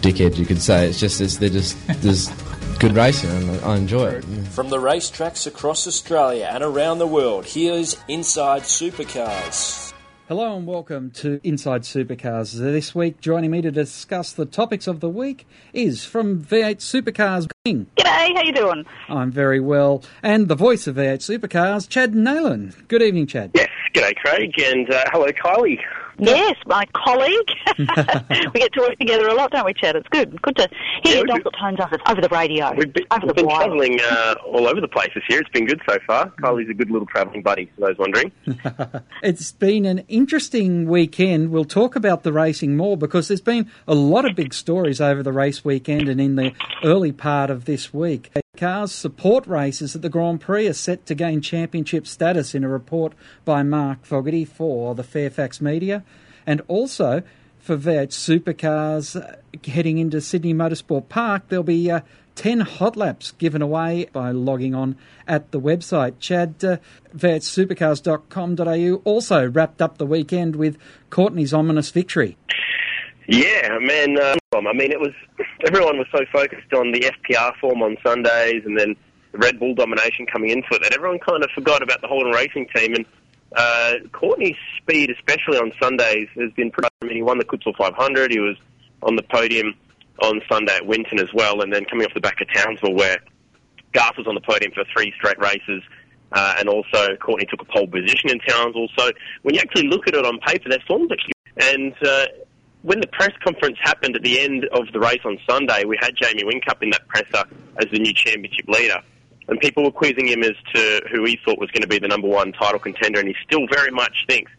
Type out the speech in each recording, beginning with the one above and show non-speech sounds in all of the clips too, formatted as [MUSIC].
dickheads, you could say. It's just it's, they're just there's good racing, and I enjoy it. From the racetracks across Australia and around the world, here's Inside Supercars. Hello and welcome to Inside Supercars. This week, joining me to discuss the topics of the week is from V8 Supercars. King. G'day, how you doing? I'm very well, and the voice of V8 Supercars, Chad Neylon. Good evening, Chad. Yes, g'day, Craig, and uh, hello, Kylie. Yes, my colleague. [LAUGHS] we get to work together a lot, don't we, Chad? It's good. Good to hear Yeah, your we dulcet tones over, over the radio. We've been, over we've been travelling uh, all over the place this year. It's been good so far. Kylie's a good little travelling buddy, for those wondering. [LAUGHS] [LAUGHS] It's been an interesting weekend. We'll talk about the racing more because there's been a lot of big stories over the race weekend and in the early part of this week. Cars support races at the Grand Prix are set to gain championship status in a report by Mark Fogarty for the Fairfax Media. And also for V8 Supercars uh, heading into Sydney Motorsport Park, there'll be uh, 10 hot laps given away by logging on at the website. Chad, uh, v8supercars.com.au also wrapped up the weekend with Courtney's ominous victory. Yeah, man. Uh, I mean, it was everyone was so focused on the FPR form on Sundays, and then the Red Bull domination coming into it that everyone kind of forgot about the Holden Racing team. And uh, Courtney's speed, especially on Sundays, has been pretty. I mean, he won the Clipsal 500. He was on the podium on Sunday at Winton as well, and then coming off the back of Townsville, where Garth was on the podium for three straight races. Uh, and also, Courtney took a pole position in Townsville. So, when you actually look at it on paper, their form's actually. And uh, when the press conference happened at the end of the race on Sunday, we had Jamie Whincup in that presser as the new championship leader. And people were quizzing him as to who he thought was going to be the number one title contender, and he still very much thinks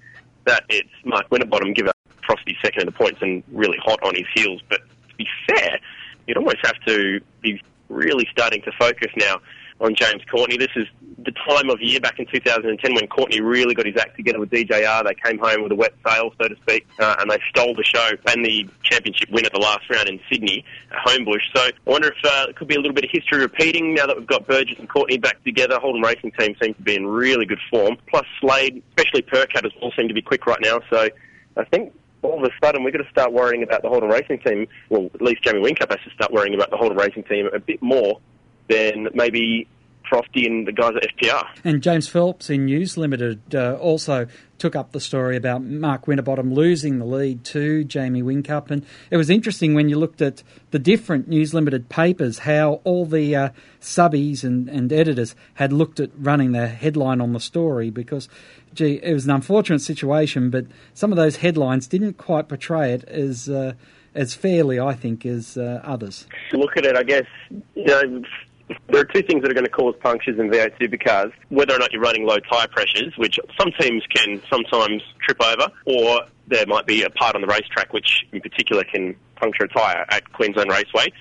that it's Mark Winterbottom, give Frosty second in the points and really hot on his heels. But to be fair, you'd almost have to be really starting to focus now on James Courtney. This is the time of year back in 2010 when Courtney really got his act together with DJR. They came home with a wet sail, so to speak, uh, and they stole the show and the championship win at the last round in Sydney at Homebush. So I wonder if uh, it could be a little bit of history repeating now that we've got Burgess and Courtney back together. Holden Racing Team seems to be in really good form. Plus Slade, especially Percat, as all seem to be quick right now. So I think all of a sudden we've got to start worrying about the Holden Racing Team. Well, at least Jamie Whincup has to start worrying about the Holden Racing Team a bit more than maybe Frosty and the guys at FPR. And James Phelps in News Limited uh, also took up the story about Mark Winterbottom losing the lead to Jamie Whincup. And it was interesting when you looked at the different News Limited papers, how all the uh, subbies and, and editors had looked at running the headline on the story because, gee, it was an unfortunate situation, but some of those headlines didn't quite portray it as. Uh, as fairly, I think, as uh, others. Look at it, I guess, you know, there are two things that are going to cause punctures in V8 supercars. Whether or not you're running low tyre pressures, which some teams can sometimes trip over, or there might be a part on the racetrack which in particular can puncture a tyre at Queensland Raceway.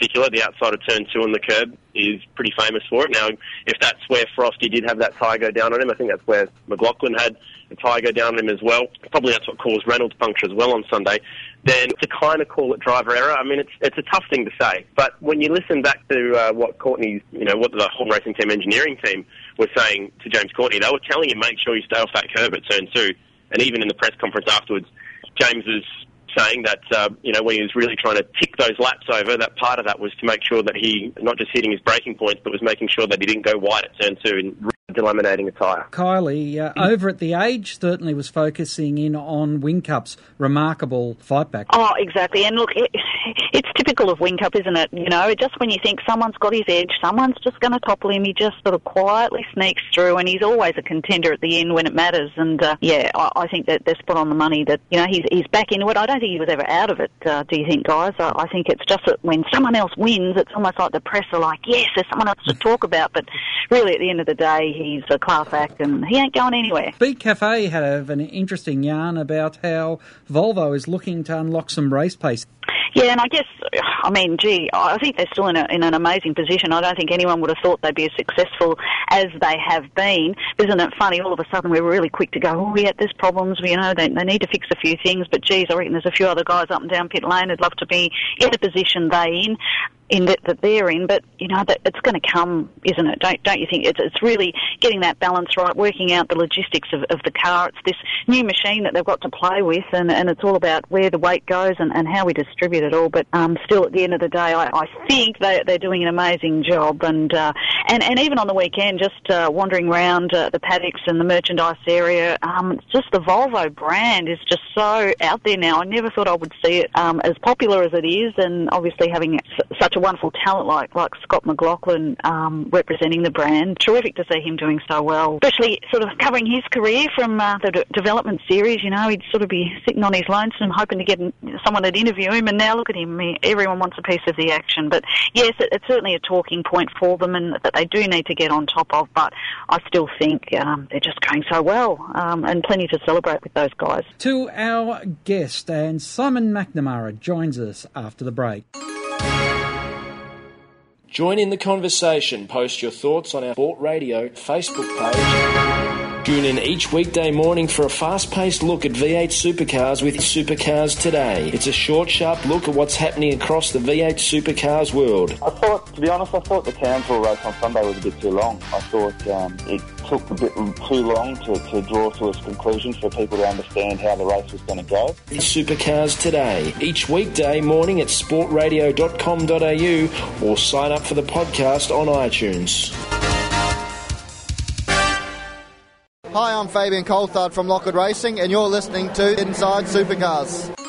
Particular, the outside of turn two on the curb is pretty famous for it. Now, if that's where Frosty did have that tyre go down on him, I think that's where McLaughlin had a tyre go down on him as well. Probably that's what caused Reynolds puncture as well on Sunday. Then to kind of call it driver error, I mean, it's it's a tough thing to say. But when you listen back to uh, what Courtney's, you know, what the Holden Racing Team engineering team were saying to James Courtney, they were telling him make sure you stay off that curb at turn two. And even in the press conference afterwards, James was saying that uh, you know when he was really trying to tick those laps over, that part of that was to make sure that he not just hitting his braking points, but was making sure that he didn't go wide at turn two and delaminating a tyre. Kylie, uh, over at the age, certainly was focusing in on Whincup's remarkable fight back. Oh, exactly. And look, it, [LAUGHS] it's typical of Whincup, isn't it? You know, just when you think someone's got his edge, someone's just going to topple him, he just sort of quietly sneaks through, and he's always a contender at the end when it matters. And uh, yeah, I, I think that they're spot on the money. That you know he's he's back into it. I don't think he was ever out of it. Uh, do you think, guys? I, I think it's just that when someone else wins, it's almost like the press are like, yes, there's someone else to talk about. But really, at the end of the day, he's a class act, and he ain't going anywhere. Speedcafe had an interesting yarn about how Volvo is looking to unlock some race pace. Yeah, and I guess, I mean, gee, I think they're still in, a, in an amazing position. I don't think anyone would have thought they'd be as successful as they have been. Isn't it funny? All of a sudden, we're really quick to go, oh, yeah, there's problems. You know, they, they need to fix a few things. But, geez, I reckon there's a few other guys up and down pit lane who'd love to be in the position they in in that, that they're in, but you know that it's going to come, isn't it? Don't don't you think it's it's really getting that balance right, working out the logistics of, of the car. It's this new machine that they've got to play with, and, and it's all about where the weight goes and, and how we distribute it all. But um, still, at the end of the day, I, I think they they're doing an amazing job, and uh, and and even on the weekend, just uh, wandering around uh, the paddocks and the merchandise area, um, just the Volvo brand is just so out there now. I never thought I would see it um, as popular as it is, and obviously having such a wonderful talent like like Scott McLaughlin um, representing the brand. Terrific to see him doing so well, especially sort of covering his career from uh, the d- development series. You know, he'd sort of be sitting on his lonesome, hoping to get someone to interview him, and now look at him. Everyone wants a piece of the action. But yes, it, it's certainly a talking point for them, and that they do need to get on top of. But I still think um, they're just going so well, um, and plenty to celebrate with those guys. To our guest, and Simon McNamara joins us after the break. Join in the conversation. Post your thoughts on our Sport Radio Facebook page. Tune in each weekday morning for a fast paced look at V8 supercars with Supercars Today. It's a short, sharp look at what's happening across the V8 supercars world. I thought, to be honest, I thought the Townsville race on Sunday was a bit too long. I thought um, it took a bit too long to, to draw to its conclusion for people to understand how the race was going to go. Supercars Today. Each weekday morning at sportradio.com.au or sign up for the podcast on iTunes. Hi, I'm Fabian Coulthard from Lockwood Racing, and you're listening to Inside Supercars.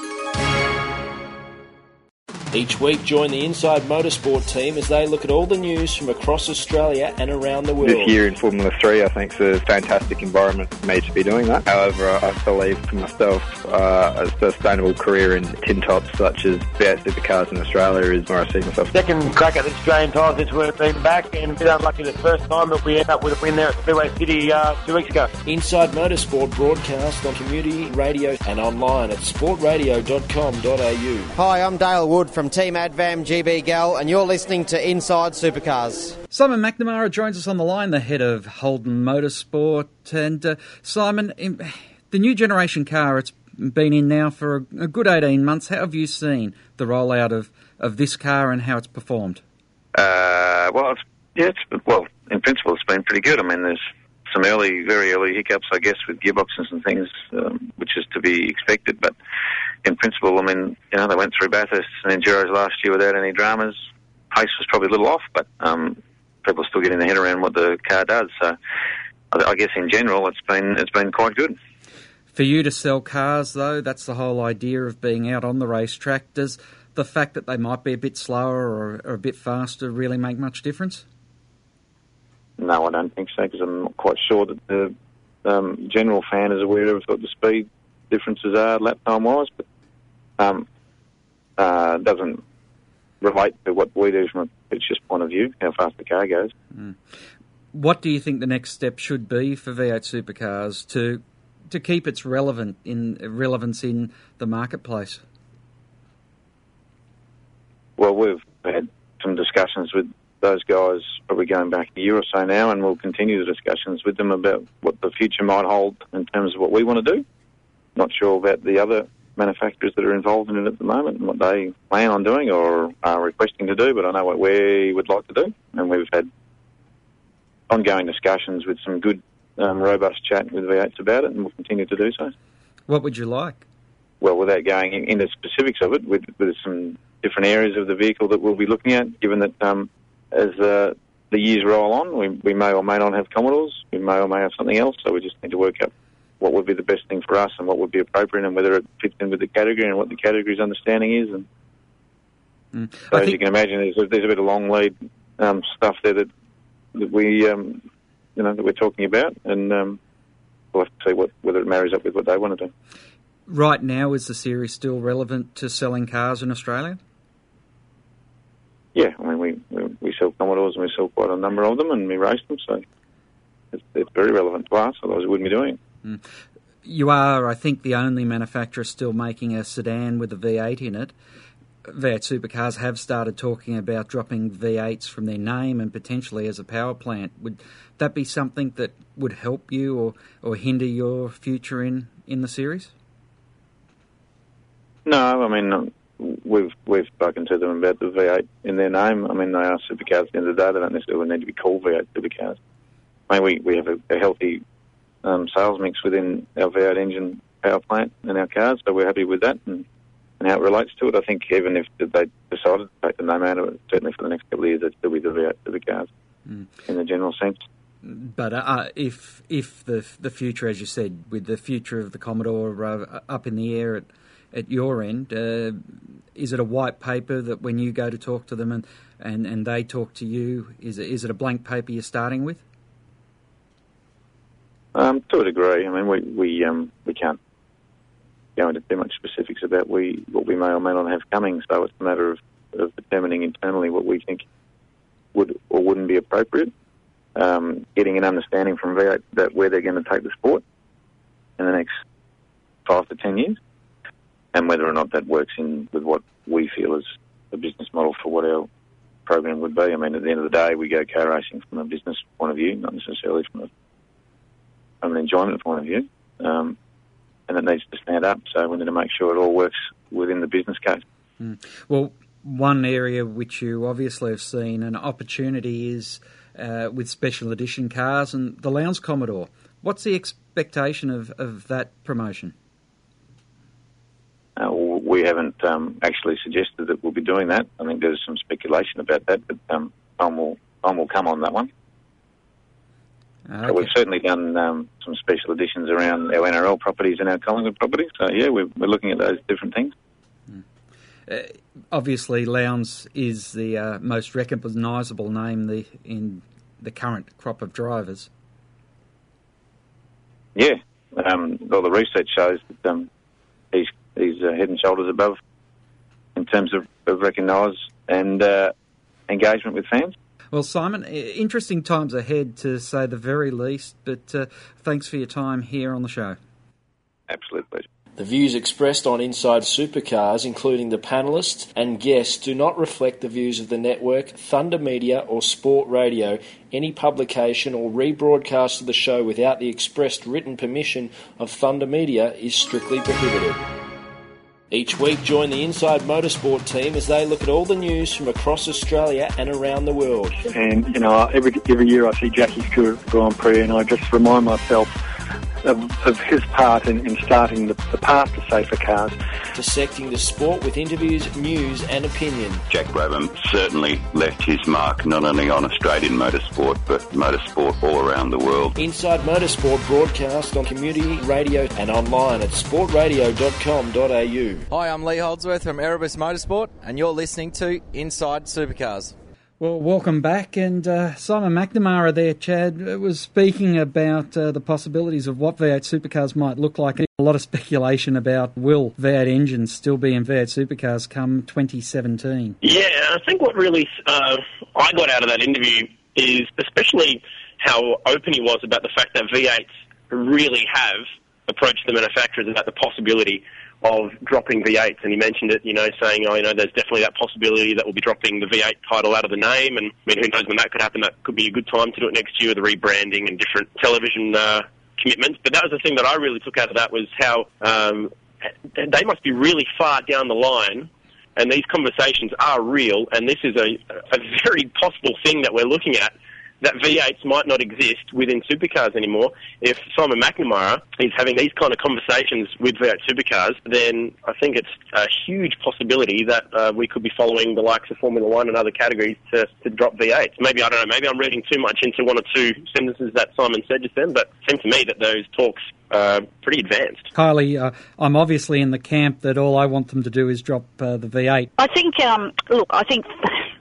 Each week, join the Inside Motorsport team as they look at all the news from across Australia and around the world. This year in Formula 3, I think it's a fantastic environment for me to be doing that. However, I believe for myself, uh, a sustainable career in tin tops such as V8 Supercars in Australia is where I see myself. Second crack at the Australian time since we've been back, and a bit unlucky the first time that we end up with a win there at Speedway City uh, two weeks ago. Inside Motorsport broadcast on community radio and online at sportradio.com.au. Hi, I'm Dale Wood from Team Advam GB Gal, and you're listening to Inside Supercars. Simon McNamara joins us on the line, the head of Holden Motorsport. And uh, Simon, the new generation car, it's been in now for a, a, good 18 months. How have you seen the rollout of, of this car and how it's performed? Uh, well, it's, yeah, it's, well, in principle, it's been pretty good. I mean, there's some early, very early hiccups, I guess, with gearboxes and things, um, which is to be expected. But in principle, I mean, you know, they went through Bathurst and Enduros last year without any dramas. Pace was probably a little off, but um, people are still getting their head around what the car does. So, I, I guess in general, it's been it's been quite good. For you to sell cars, though, that's the whole idea of being out on the racetrack. Does the fact that they might be a bit slower or, or a bit faster really make much difference? No, I don't think so, because I'm not quite sure that the um, general fan is aware of what the speed differences are lap time wise, but um, uh, doesn't relate to what we do from a picture's point of view, how fast the car goes. Mm. What do you think the next step should be for V8 supercars to to keep its relevant in relevance in the marketplace? Well, we've had some discussions with those guys probably going back a year or so now, and we'll continue the discussions with them about what the future might hold in terms of what we want to do. Not sure about the other manufacturers that are involved in it at the moment and what they plan on doing or are requesting to do, but I know what we would like to do, and we've had ongoing discussions with some good, um, robust chat with V8s about it, and we'll continue to do so. What would you like? Well, without going into specifics of it, with, with some different areas of the vehicle that we'll be looking at, given that um, as uh, the years roll on, we, we may or may not have Commodores, we may or may have something else, so we just need to work out what would be the best thing for us and what would be appropriate and whether it fits in with the category and what the category's understanding is. And mm. so, as you can imagine, there's a, there's a bit of long lead um, stuff there that that we um, you know that we're talking about, and um, we'll have to see what whether it marries up with what they want to do. Right now, is the series still relevant to selling cars in Australia? Yeah, I mean we, we, we sell Commodores and we sell quite a number of them, and we race them, so it's, it's very relevant to us. Otherwise, we wouldn't be doing it. Mm. You are, I think, the only manufacturer still making a sedan with a V8 in it. V8 supercars have started talking about dropping V8s from their name and potentially as a power plant. Would that be something that would help you or, or hinder your future in, in the series? No, I mean um, we've we've spoken to them about the V8 in their name. I mean they are supercars at the end of the day. They don't necessarily need to be called V8 supercars. I mean we, we have a, a healthy um, sales mix within our V8 engine power plant and our cars, so we're happy with that and, and how it relates to it. I think even if they decided to take the name out of it, certainly for the next couple of years, it'd still be the V8 supercars Mm. in the general sense. But uh, if if the the future, as you said, with the future of the Commodore uh, up in the air at at your end, uh, is it a white paper that when you go to talk to them and, and, and they talk to you, is it, is it a blank paper you're starting with? Um, to a degree, I mean, we we um, we can't go into too much specifics about we what we may or may not have coming. So it's a matter of, of determining internally what we think would or wouldn't be appropriate. Um, getting an understanding from V8 that where they're going to take the sport in the next five to ten years, and whether or not that works in with what we feel is a business model for what our program would be. I mean, at the end of the day, we go car racing from a business point of view, not necessarily from a from an enjoyment point of view, um, and it needs to stand up. So we need to make sure it all works within the business case. Mm. Well, one area which you obviously have seen an opportunity is uh, with special edition cars and the Lowndes Commodore. What's the expectation of, of that promotion? Uh, we haven't um, actually suggested that we'll be doing that. I think there's some speculation about that, but um, time will time will come on that one. Okay. But we've certainly done um, some special editions around our NRL properties and our Collingwood properties. So yeah, we're, we're looking at those different things. Uh, obviously, Lowndes is the uh, most recognisable name the, in the current crop of drivers. Yeah, um, well, the research shows that um, he's he's uh, head and shoulders above in terms of, of and uh, engagement with fans. Well, Simon, interesting times ahead to say the very least, but uh, thanks for your time here on the show. Absolute pleasure. The views expressed on Inside Supercars, including the panellists and guests, do not reflect the views of the network, Thunder Media, or Sport Radio. Any publication or rebroadcast of the show without the expressed written permission of Thunder Media is strictly prohibited. Each week, join the Inside Motorsport team as they look at all the news from across Australia and around the world. And, you know, every, every year I see Jackie's Stewart Grand Prix and I just remind myself of, of his part in, in starting the, the path to safer cars. Dissecting the sport with interviews, news, and opinion. Jack Brabham certainly left his mark not only on Australian motorsport but motorsport all around the world. Inside Motorsport broadcast on community radio and online at sportradio.com.au. Hi, I'm Lee Holdsworth from Erebus Motorsport, and you're listening to Inside Supercars. Well, welcome back. And uh, Simon McNamara there, Chad, was speaking about uh, the possibilities of what V8 supercars might look like. A lot of [LAUGHS] speculation about will V8 engines still be in V8 supercars come 2017? Yeah, I think what really uh, I got out of that interview is especially how open he was about the fact that V8s really have approached the manufacturers about the possibility of dropping V8s, and he mentioned it, you know, saying, oh, you know, there's definitely that possibility that we'll be dropping the V8 title out of the name, and I mean, who knows when that could happen? That could be a good time to do it next year with the rebranding and different television uh, commitments. But that was the thing that I really took out of that was how um, they must be really far down the line. And these conversations are real, and this is a, a very possible thing that we're looking at that V8s might not exist within supercars anymore. If Simon McNamara is having these kind of conversations with V8 supercars, then I think it's a huge possibility that uh, we could be following the likes of Formula One and other categories to, to drop V8s. Maybe, I don't know, maybe I'm reading too much into one or two sentences that Simon said just then, but it seemed to me that those talks are pretty advanced. Kylie, uh, I'm obviously in the camp that all I want them to do is drop uh, the V8. I think, um, look, I think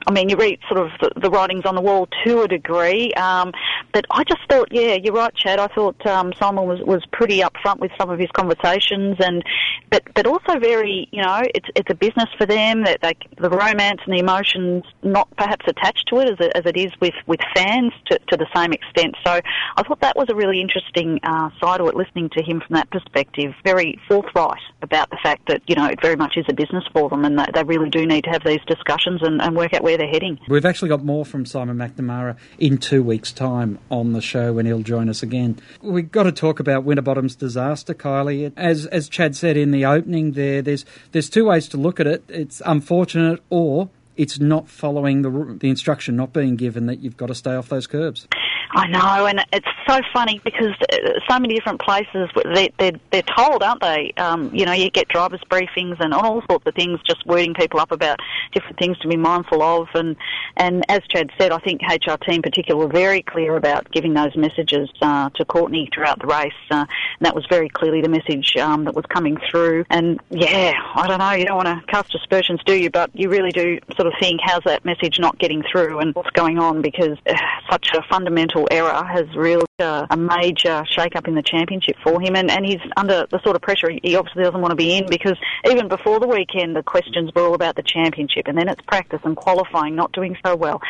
I mean, you read sort of the, the writings on the wall to a degree, um, but I just thought, yeah, you're right, Chad. I thought um, Simon was, was pretty upfront with some of his conversations, and but but also very, you know, it's it's a business for them. That they, the romance and the emotions not perhaps attached to it as, it, as it is with with fans to, to the same extent. So I thought that was a really interesting uh, side of it. Listening to him from that perspective, very forthright about the fact that you know it very much is a business for them, and they really do need to have these discussions and, and work out where they're heading. We've actually got more from Simon McNamara in two weeks' time on the show when he'll join us again. We've got to talk about Winterbottom's disaster, Kylie. As as Chad said in the opening, there there's there's two ways to look at it. It's unfortunate or it's not following the the instruction not being given that you've got to stay off those curbs. I know, and it's so funny because uh, so many different places they, they're, they're told, aren't they? Um, you know, you get drivers' briefings and all sorts of things, just wording people up about different things to be mindful of. And and as Chad said, I think HRT in particular were very clear about giving those messages uh, to Courtney throughout the race, uh, and that was very clearly the message um, that was coming through. And yeah, I don't know, you don't want to cast aspersions, do you? But you really do sort of think, how's that message not getting through, and what's going on? Because uh, such a fundamental error has really uh, a major shake-up in the championship for him, and, and he's under the sort of pressure he obviously doesn't want to be in because even before the weekend, the questions were all about the championship, and then it's practice and qualifying not doing so well,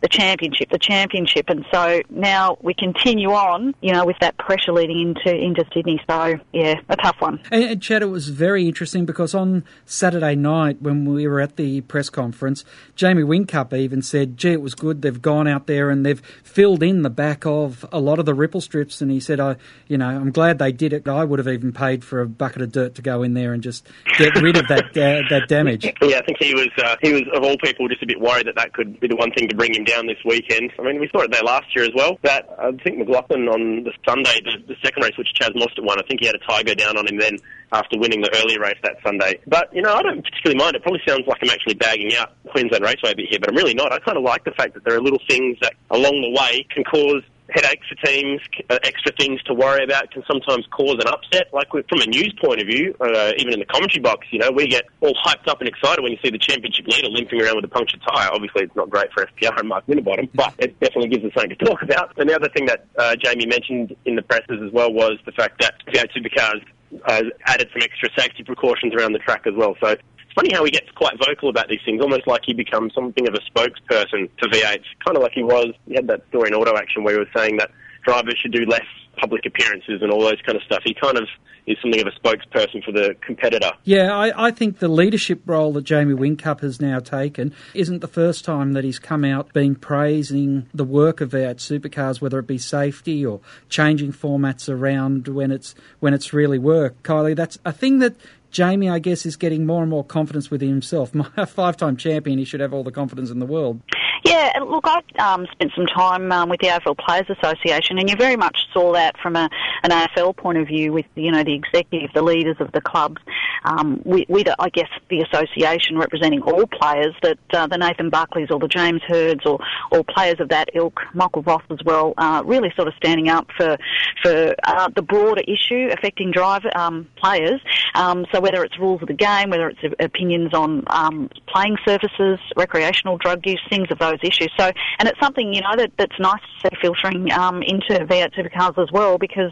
the championship, the championship, and so now we continue on, you know, with that pressure leading into into Sydney. So yeah, a tough one. And, and Chad, it was very interesting because on Saturday night when we were at the press conference, Jamie Whincup even said, "Gee, it was good. They've gone out there and they've filled in the back of a lot of the ripple strips." And he said, "I, you know, I'm glad they did it. I would have even paid for a bucket of dirt to go in there and just get rid of that uh, that damage." Yeah, I think he was uh, he was of all people just a bit worried that that could be the one thing to bring him down this weekend. I mean, we saw it there last year as well. That I think McLaughlin on the Sunday, the, the second race which Chaz Mostert won, I think he had a tie go down on him then after winning the earlier race that Sunday. But you know, I don't particularly mind. It probably sounds like I'm actually bagging out Queensland Raceway a bit here, but I'm really not. I kind of like the fact that there are little things that along the way can cause headaches for teams, uh, extra things to worry about can sometimes cause an upset. Like from a news point of view, uh, even in the commentary box, you know, we get all hyped up and excited when you see the championship leader limping around with a punctured tyre. Obviously, it's not great for FPR and Mark Winterbottom, but it definitely gives us something to talk about. And the other thing that uh, Jamie mentioned in the presses as well was the fact that V8 Supercars uh, added some extra safety precautions around the track as well. So funny how he gets quite vocal about these things, almost like he becomes something of a spokesperson for V8. Kind of like he was, he had that story in Auto Action where he was saying that drivers should do less public appearances and all those kind of stuff. He kind of is something of a spokesperson for the competitor. Yeah, I, I think the leadership role that Jamie Whincup has now taken isn't the first time that he's come out being praising the work of V8 supercars, whether it be safety or changing formats around when it's when it's really worked. Kylie, that's a thing that Jamie, I guess, is getting more and more confidence within himself. [LAUGHS] My five-time champion, he should have all the confidence in the world. Yeah, look, I um, spent some time um, with the AFL Players Association, and you very much saw that from a, an AFL point of view with you know the executive, the leaders of the clubs, um, with, with I guess the association representing all players, that uh, the Nathan Buckleys or the James Hirds or, or players of that ilk, Michael Voss as well, uh, really sort of standing up for for uh, the broader issue affecting driver um, players. Um, so whether it's rules of the game, whether it's opinions on um, playing surfaces, recreational drug use, things of those issues. So, and it's something you know that that's nice to see filtering um, into V8 supercars as well because,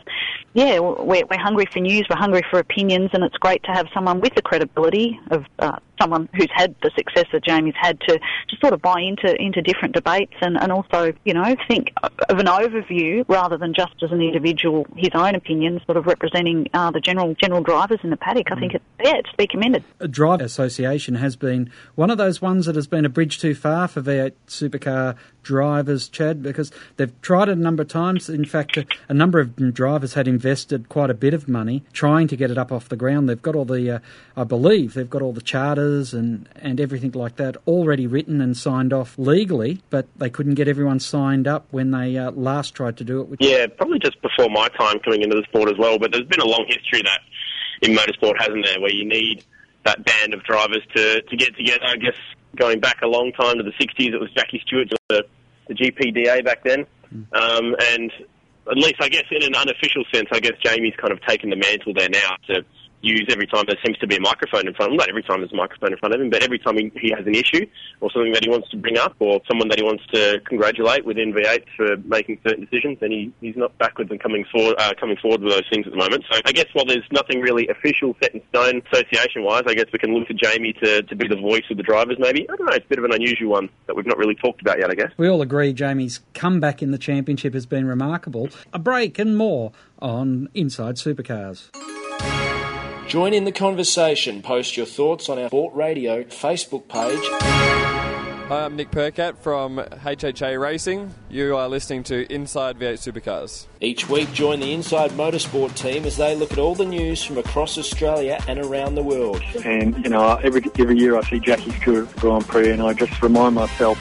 yeah, we're, we're hungry for news, we're hungry for opinions, and it's great to have someone with the credibility of uh, someone who's had the success that Jamie's had to to sort of buy into into different debates and, and also you know think of an overview rather than just as an individual his own opinion, sort of representing uh, the general general drivers in the paddock. I think it's yeah, it's to be commended. A driver association has been one of those ones that has been a bridge too far for V8 supercar drivers, Chad, because they've tried it a number of times. In fact, a, a, number of drivers had invested quite a bit of money trying to get it up off the ground. They've got all the, uh, I believe, they've got all the charters and, and everything like that already written and signed off legally, but they couldn't get everyone signed up when they uh, last tried to do it. yeah, probably just before my time coming into the sport as well, but there's been a long history that in motorsport, hasn't there, where you need that band of drivers to, to get together. I guess going back a long time to the 60s, it was Jackie Stewart, the, the GPDA back then. Um, and at least, I guess, in an unofficial sense, I guess Jamie's kind of taken the mantle there now to use every time there seems to be a microphone in front of him. Not every time there's a microphone in front of him, but every time he, he has an issue or something that he wants to bring up or someone that he wants to congratulate within V8 for making certain decisions, then he, he's not backwards and coming forward, uh, coming forward with those things at the moment. So I guess while there's nothing really official set in stone association-wise, I guess we can look to Jamie to, to be the voice of the drivers maybe. I don't know, it's a bit of an unusual one that we've not really talked about yet, I guess. We all agree Jamie's comeback in the championship has been remarkable. A break and more on Inside Supercars. Join in the conversation. Post your thoughts on our Sport Radio Facebook page. Hi, I'm Nick Percat from HHA Racing. You are listening to Inside V8 Supercars. Each week, join the Inside Motorsport team as they look at all the news from across Australia and around the world. And, you know, every, every year I see Jackie Stewart at the Grand Prix and I just remind myself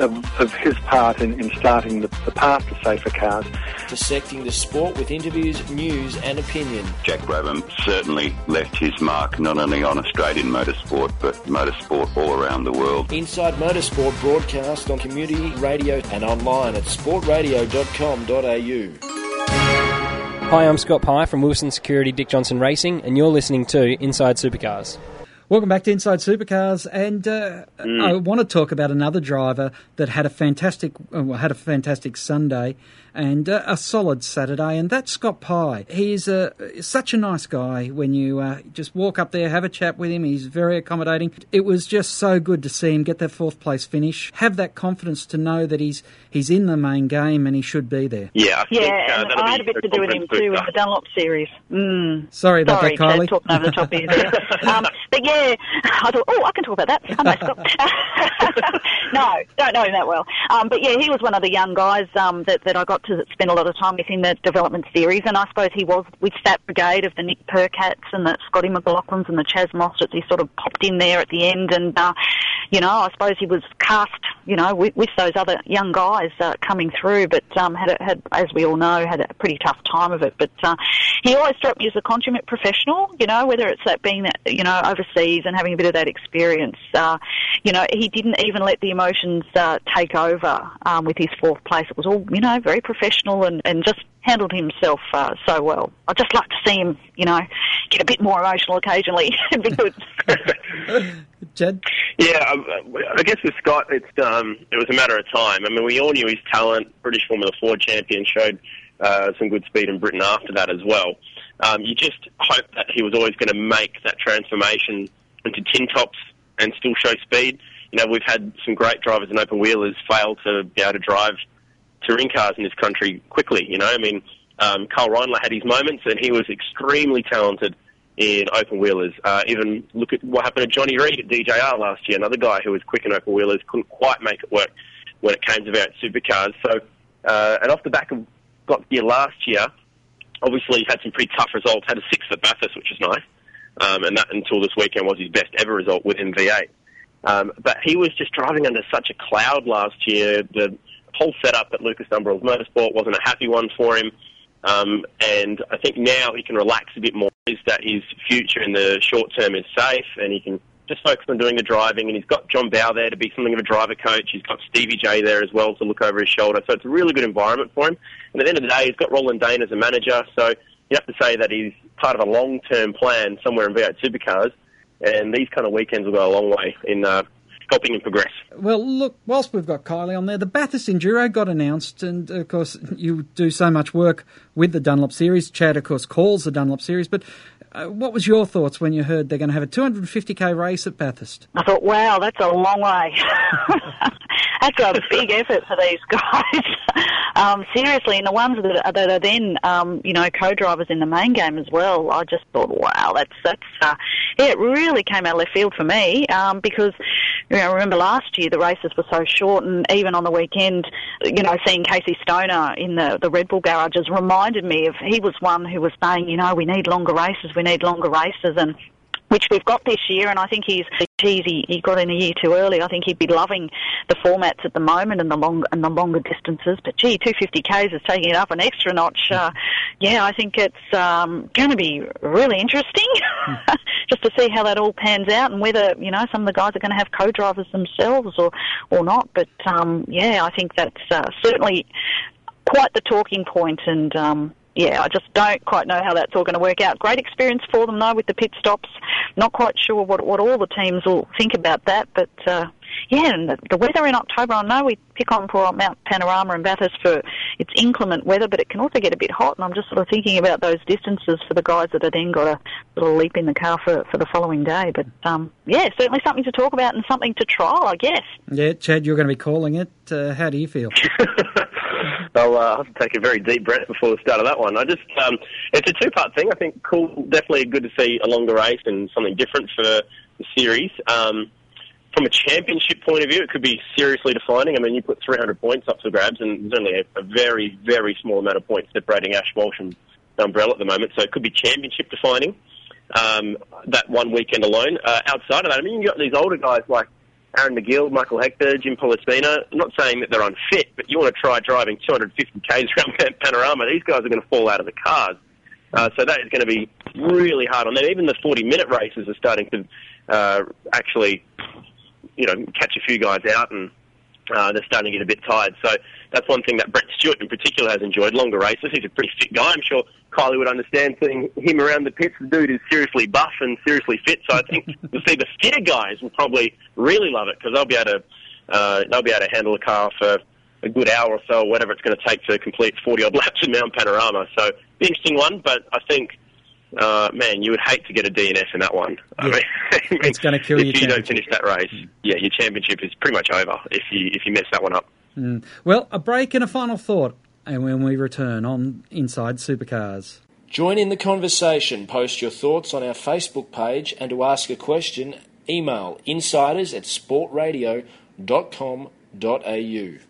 of, of his part in, in starting the, the path to safer cars. Dissecting the sport with interviews, news, and opinion. Jack Brabham certainly left his mark not only on Australian motorsport but motorsport all around the world. Inside Motorsport broadcast on community radio and online at sportradio.com.au. Hi, I'm Scott Pye from Wilson Security Dick Johnson Racing, and you're listening to Inside Supercars. Welcome back to Inside Supercars, and uh, Mm. I want to talk about another driver that had a fantastic, uh, well, had a fantastic Sunday and uh, a solid Saturday, and that's Scott Pye. He's uh, such a nice guy. When you uh, just walk up there, have a chat with him, he's very accommodating. It was just so good to see him get that fourth place finish, have that confidence to know that he's he's in the main game and he should be there. Yeah, I Yeah, think, uh, and that'll I be had a bit to do with him too in the Dunlop series. Mm. Sorry about Sorry, that, Kylie. Chad, talking over the top of you there. [LAUGHS] um, but yeah, [LAUGHS] I thought, oh, I can talk about that. I know Scott. no, don't know him that well. Um, but yeah, he was one of the young guys um, that, that I got to spend a lot of time with in the development series, and I suppose he was with that brigade of the Nick Percats and the Scotty McLaughlins and the Chaz Mosterts. He sort of popped in there at the end, and uh, you know, I suppose he was cast, you know, with, with those other young guys uh, coming through, but um, had, had, as we all know, had a pretty tough time of it. But uh, he always struck me as a consummate professional, you know, whether it's that being that, you know, overseas and having a bit of that experience. Uh, you know, he didn't even let the emotions uh, take over um, with his fourth place. It was all, you know, very professional and, and just handled himself uh, so well. I'd just like to see him, you know, get a bit more emotional occasionally. [LAUGHS] It'd be good. [LAUGHS] Jed? Yeah, I, I guess with Scott, it's um, it was a matter of time. I mean, we all knew his talent. British Formula 4 champion showed uh, some good speed in Britain after that as well. Um, you just hope that he was always going to make that transformation into tin tops and still show speed. You know, we've had some great drivers and open wheelers fail to be able to drive touring cars in this country quickly. You know, I mean, um, Karl Reindler had his moments, and he was extremely talented in open wheelers. Uh, even look at what happened to Johnny Reed at DJR last year, another guy who was quick in open wheelers, couldn't quite make it work when it came to about supercars. So, uh, and off the back of got here last year, obviously had some pretty tough results. Had a sixth at Bathurst, which is nice, um, and that until this weekend was his best ever result within V8. Um, but he was just driving under such a cloud last year. The whole setup at Lucas Dumbrell Motorsport wasn't a happy one for him. Um, and I think now he can relax a bit more. Is that his future in the short term is safe, and he can just focus on doing the driving. And he's got John Bowe there to be something of a driver coach. He's got Stevie J there as well to look over his shoulder. So it's a really good environment for him. And at the end of the day, he's got Roland Dane as a manager. So you have to say that he's part of a long term plan somewhere in V8 Supercars. And these kind of weekends will go a long way in uh, helping him progress. Well, look, whilst we've got Kylie on there, the Bathurst Enduro got announced, and of course, you do so much work with the Dunlop Series. Chad, of course, calls the Dunlop Series, but uh, what was your thoughts when you heard they're going to have a 250k race at Bathurst? I thought, wow, that's a long way. [LAUGHS] that's a big effort for these guys. [LAUGHS] um, seriously, and the ones that are, that are then, um, you know, co-drivers in the main game as well. I just thought, wow, that's that's uh, it really came out left field for me um, because you know, I remember last year the races were so short, and even on the weekend, you know, seeing Casey Stoner in the the Red Bull garages reminded me of he was one who was saying, you know, we need longer races, we need longer races, and which we've got this year, and I think he's geez, he, he got in a year too early. I think he'd be loving the formats at the moment and the long and the longer distances. But gee, 250 k's is taking it up an extra notch. Uh, yeah, I think it's um, going to be really interesting [LAUGHS] just to see how that all pans out and whether you know some of the guys are going to have co-drivers themselves or or not. But um, yeah, I think that's uh, certainly quite the talking point and. Um, yeah, I just don't quite know how that's all going to work out. Great experience for them though with the pit stops. Not quite sure what what all the teams will think about that, but uh, yeah, and the, the weather in October. I know we pick on poor Mount Panorama and Bathurst for its inclement weather, but it can also get a bit hot. And I'm just sort of thinking about those distances for the guys that have then got to sort of leap in the car for for the following day. But um, yeah, certainly something to talk about and something to trial, I guess. Yeah, Chad, you're going to be calling it. Uh, how do you feel? [LAUGHS] [LAUGHS] I'll uh, have to take a very deep breath before the start of that one. I just, um, it's a two-part thing. I think cool, definitely good to see a longer race and something different for the series. Um, from a championship point of view, it could be seriously defining. I mean, you put 300 points up for grabs, and there's only a, a very, very small amount of points separating Ash Walsh and umbrella at the moment. So it could be championship defining. Um, that one weekend alone. Uh, outside of that, I mean, you've got these older guys like Aaron McGill, Michael Hector, Jim Pollicino. I'm not saying that they're unfit, but you want to try driving 250 k's around Panorama. These guys are going to fall out of the cars. Uh, so that is going to be really hard on them. Even the 40 minute races are starting to uh, actually, you know, catch a few guys out and uh, they're starting to get a bit tired. So that's one thing that Brett Stewart in particular has enjoyed, longer races. He's a pretty fit guy. I'm sure Kylie would understand seeing him around the pits. The dude is seriously buff and seriously fit. So I think [LAUGHS] you'll see the fitter guys will probably really love it because they'll be able to, uh, they'll be able to handle a car for a good hour or so, or whatever it's going to take to complete 40 odd [LAUGHS] laps in Mount Panorama. So, interesting one, but I think, uh, man, you would hate to get a DNF in that one. I mean, [LAUGHS] it's going to kill you. if you. you don't finish that race, yeah, your championship is pretty much over if you if you mess that one up. Mm. Well, a break and a final thought, and when we return on Inside Supercars. Join in the conversation. Post your thoughts on our Facebook page and to ask a question, email insiders at sportradio.com.au.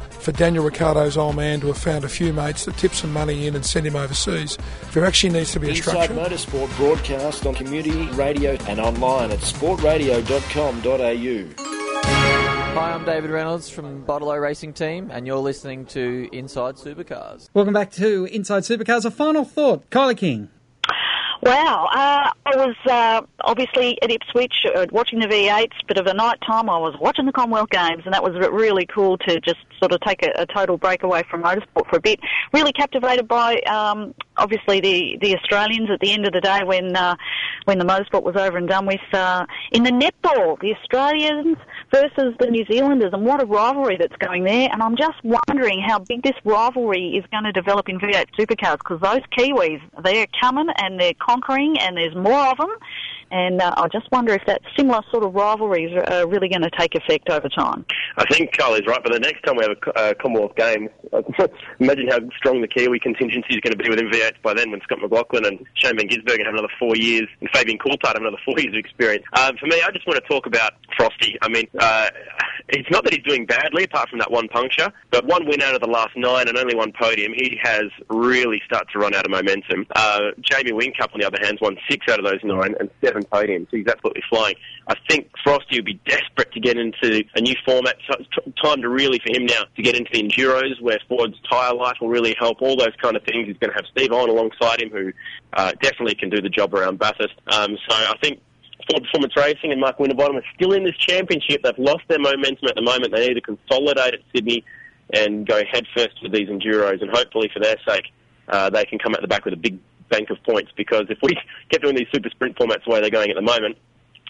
For Daniel Ricciardo's old man to have found a few mates to tip some money in and send him overseas, there actually needs to be a Inside structure. Motorsport broadcast on community radio and online at sportradio.com.au. Hi, I'm David Reynolds from Bottle Racing Team, and you're listening to Inside Supercars. Welcome back to Inside Supercars. A final thought, Kylie King. Wow, uh, I was uh, obviously at Ipswich uh, watching the V8s, but of a night time I was watching the Commonwealth Games, and that was really cool to just sort of take a, a total break away from motorsport for a bit. Really captivated by um, obviously the, the Australians at the end of the day when uh, when the motorsport was over and done with. Uh, in the netball, the Australians versus the New Zealanders, and what a rivalry that's going there. And I'm just wondering how big this rivalry is going to develop in V8 supercars because those Kiwis, they're coming and they're conquering, and there's more of them. And uh, I just wonder if that similar sort of rivalries are really going to take effect over time. I think Kylie's right, but the next time we have a uh, Commonwealth game, [LAUGHS] imagine how strong the Kiwi contingency is going to be within V8 by then when Scott McLaughlin and Shane Van Gisbergen have another four years and Fabian Coulthard have another four years of experience. Um, for me, I just want to talk about Frosty. I mean, uh, it's not that he's doing badly apart from that one puncture, but one win out of the last nine and only one podium, he has really started to run out of momentum. Uh, Jamie Whincup, on the other hand, has won six out of those nine and seven podiums. He's absolutely flying. I think Frosty would be desperate to get into a new format. T- time to really for him now to get into the enduros where Ford's tyre life will really help. All those kind of things. He's going to have Steve Owen alongside him, who uh, definitely can do the job around Bathurst. Um, so I think Ford Performance Racing and Mark Winterbottom are still in this championship. They've lost their momentum at the moment. They need to consolidate at Sydney and go headfirst with these enduros, and hopefully for their sake, uh, they can come out the back with a big bank of points. Because if we [LAUGHS] get doing these super sprint formats the way they're going at the moment,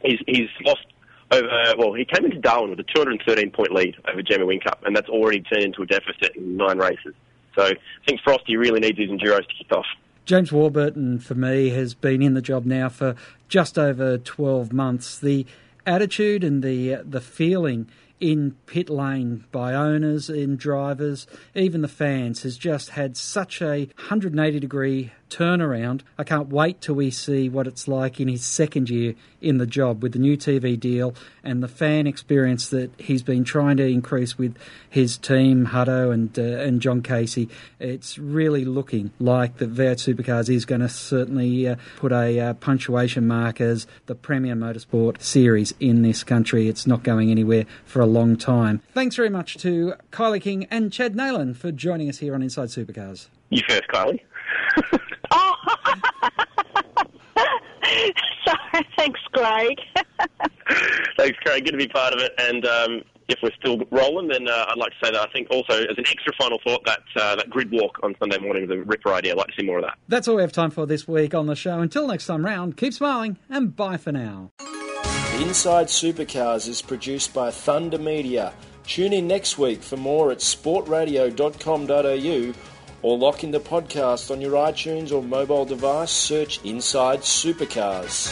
he's, he's lost over. Well, he came into Darwin with a 213 point lead over Jamie Whincup, and that's already turned into a deficit in nine races. So I think Frosty really needs his enduros to kick off. James Warburton, for me, has been in the job now for just over 12 months. The attitude and the uh, the feeling in pit lane by owners, in drivers, even the fans, has just had such a 180 degree turnaround. I can't wait till we see what it's like in his second year in the job with the new TV deal and the fan experience that he's been trying to increase with his team, Hutto and uh, and John Casey. It's really looking like the V8 Supercars is going to certainly uh, put a uh, punctuation mark as the premier motorsport series in this country. It's not going anywhere for a long time. Thanks very much to Kylie King and Chad Neylon for joining us here on Inside Supercars. You first, Kylie. [LAUGHS] oh. [LAUGHS] Sorry, thanks, Craig. [LAUGHS] Thanks, Craig. Good to be part of it. And um, if we're still rolling, then uh, I'd like to say that I think also as an extra final thought that uh, that grid walk on Sunday morning was a ripper idea. I'd like to see more of that. That's all we have time for this week on the show. Until next time round, keep smiling and bye for now. Inside Supercars is produced by Thunder Media. Tune in next week for more at sportradio.com.au or lock in the podcast on your iTunes or mobile device. Search Inside Supercars.